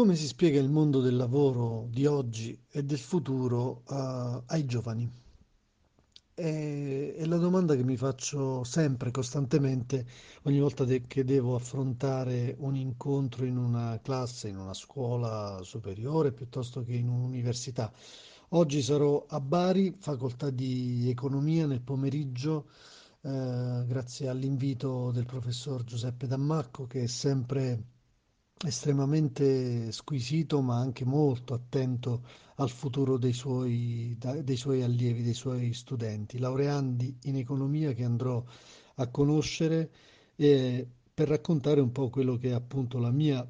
Come si spiega il mondo del lavoro di oggi e del futuro, eh, ai giovani? È, è la domanda che mi faccio sempre, costantemente, ogni volta de- che devo affrontare un incontro in una classe, in una scuola superiore, piuttosto che in un'università. Oggi sarò a Bari, facoltà di economia nel pomeriggio, eh, grazie all'invito del professor Giuseppe Dammacco, che è sempre estremamente squisito, ma anche molto attento al futuro dei suoi, dei suoi allievi, dei suoi studenti, laureandi in economia che andrò a conoscere eh, per raccontare un po' quello che è appunto la mia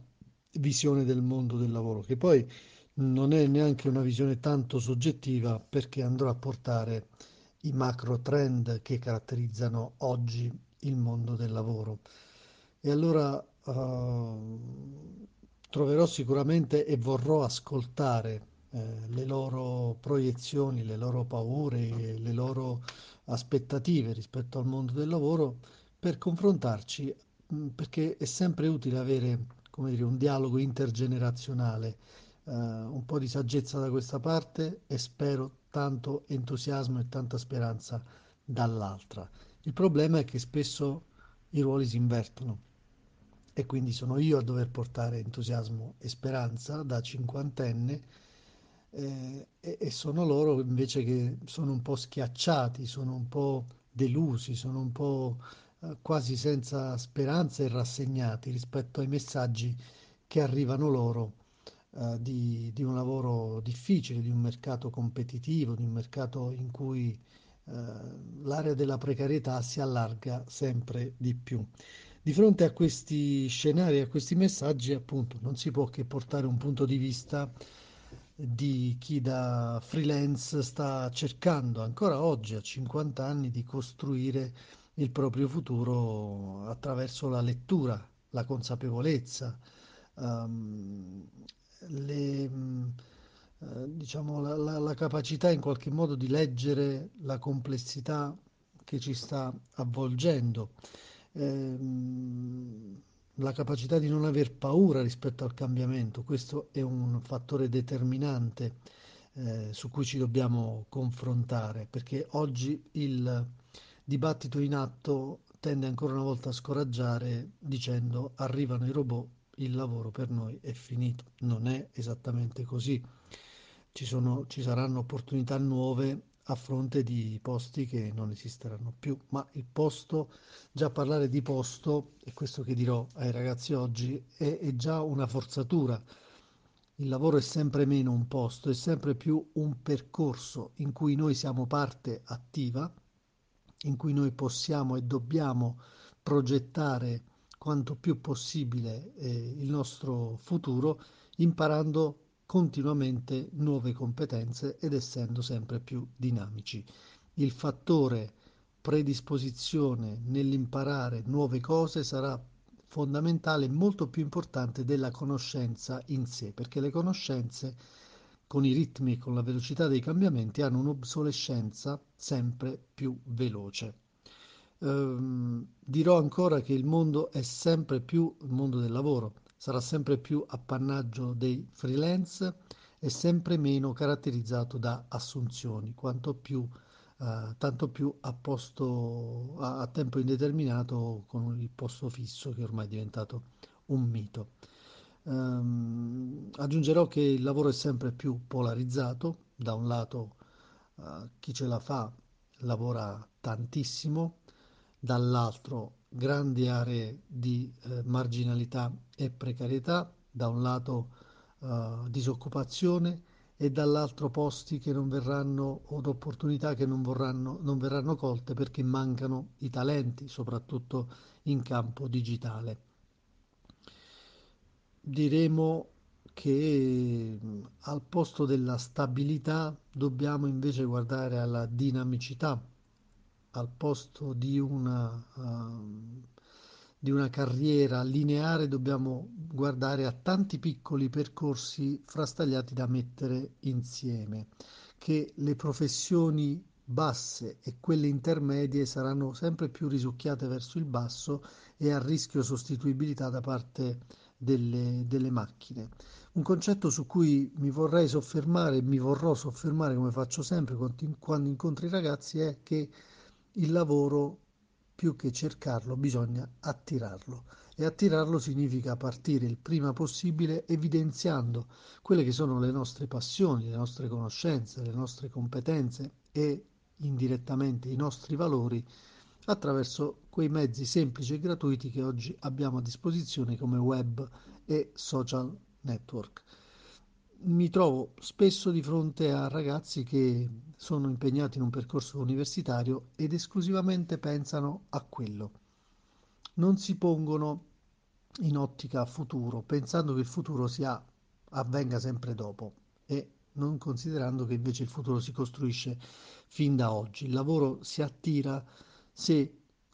visione del mondo del lavoro, che poi non è neanche una visione tanto soggettiva perché andrò a portare i macro trend che caratterizzano oggi il mondo del lavoro. E allora Ehm, troverò sicuramente e vorrò ascoltare eh, le loro proiezioni, le loro paure, le loro aspettative rispetto al mondo del lavoro per confrontarci, mh, perché è sempre utile avere, dire, un dialogo intergenerazionale, eh, un po' di saggezza da questa parte e spero tanto entusiasmo e tanta speranza dall'altra. Il problema è che spesso i ruoli si invertono e quindi sono io a dover portare entusiasmo e speranza da cinquantenne eh, e, e sono loro invece che sono un po' schiacciati, sono un po' delusi, sono un po' eh, quasi senza speranza e rassegnati rispetto ai messaggi che arrivano loro eh, di, di un lavoro difficile, di un mercato competitivo, di un mercato in cui eh, l'area della precarietà si allarga sempre di più. Di fronte a questi scenari, a questi messaggi, appunto, non si può che portare un punto di vista di chi da freelance sta cercando ancora oggi, a 50 anni, di costruire il proprio futuro attraverso la lettura, la consapevolezza, ehm, le, eh, diciamo, la, la- la capacità in qualche modo di leggere la complessità che ci sta avvolgendo ehm, la capacità di non aver paura rispetto al cambiamento, questo è un fattore determinante eh, su cui ci dobbiamo confrontare, perché oggi il dibattito in atto tende ancora una volta a scoraggiare dicendo arrivano i robot, il lavoro per noi è finito. Non è esattamente così. Ci sono, ci saranno opportunità nuove a fronte di posti che non esisteranno più, ma il posto, già parlare di posto, e questo che dirò ai ragazzi oggi, è, è già una forzatura. Il lavoro è sempre meno un posto, è sempre più un percorso in cui noi siamo parte attiva, in cui noi possiamo e dobbiamo progettare quanto più possibile eh, il nostro futuro, imparando continuamente nuove competenze ed essendo sempre più dinamici. Il fattore predisposizione nell'imparare nuove cose sarà fondamentale e molto più importante della conoscenza in sé, perché le conoscenze con i ritmi e con la velocità dei cambiamenti hanno un'obsolescenza sempre più veloce. Ehm, dirò ancora che il mondo è sempre più il mondo del lavoro, sarà sempre più appannaggio dei freelance e sempre meno caratterizzato da assunzioni, quanto più, eh, tanto più a posto a, a tempo indeterminato con il posto fisso che ormai è diventato un mito. Ehm, aggiungerò che il lavoro è sempre più polarizzato, da un lato eh, chi ce la fa lavora tantissimo, dall'altro grandi aree di eh, marginalità e precarietà, da un lato eh, disoccupazione e dall'altro posti che non verranno o opportunità che non, vorranno, non verranno colte perché mancano i talenti, soprattutto in campo digitale. Diremo che al posto della stabilità dobbiamo invece guardare alla dinamicità al posto di una, uh, di una carriera lineare dobbiamo guardare a tanti piccoli percorsi frastagliati da mettere insieme, che le professioni basse e quelle intermedie saranno sempre più risucchiate verso il basso e a rischio sostituibilità da parte delle, delle macchine. Un concetto su cui mi vorrei soffermare, mi vorrò soffermare come faccio sempre quando incontro i ragazzi, è che il lavoro, più che cercarlo, bisogna attirarlo. E attirarlo significa partire il prima possibile evidenziando quelle che sono le nostre passioni, le nostre conoscenze, le nostre competenze e indirettamente i nostri valori attraverso quei mezzi semplici e gratuiti che oggi abbiamo a disposizione come web e social network. Mi trovo spesso di fronte a ragazzi che sono impegnati in un percorso universitario ed esclusivamente pensano a quello. Non si pongono in ottica futuro, pensando che il futuro sia, avvenga sempre dopo e non considerando che invece il futuro si costruisce fin da oggi. Il lavoro si attira se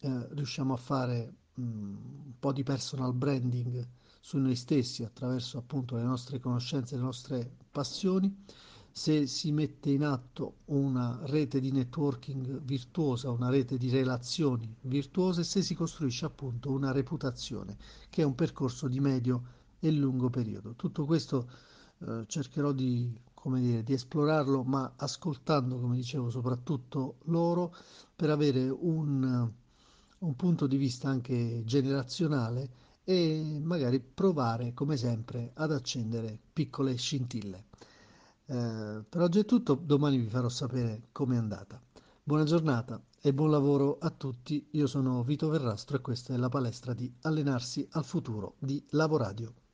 eh, riusciamo a fare mh, un po' di personal branding su noi stessi attraverso appunto le nostre conoscenze, le nostre passioni, se si mette in atto una rete di networking virtuosa, una rete di relazioni virtuose, se si costruisce appunto una reputazione, che è un percorso di medio e lungo periodo. Tutto questo eh, cercherò di, dire, di esplorarlo, ma ascoltando, come dicevo, soprattutto loro, per avere un, un punto di vista anche generazionale e magari provare come sempre ad accendere piccole scintille. Eh, per oggi è tutto, domani vi farò sapere com'è andata. Buona giornata e buon lavoro a tutti. Io sono Vito Verrastro e questa è la palestra di Allenarsi al futuro di Lavoradio.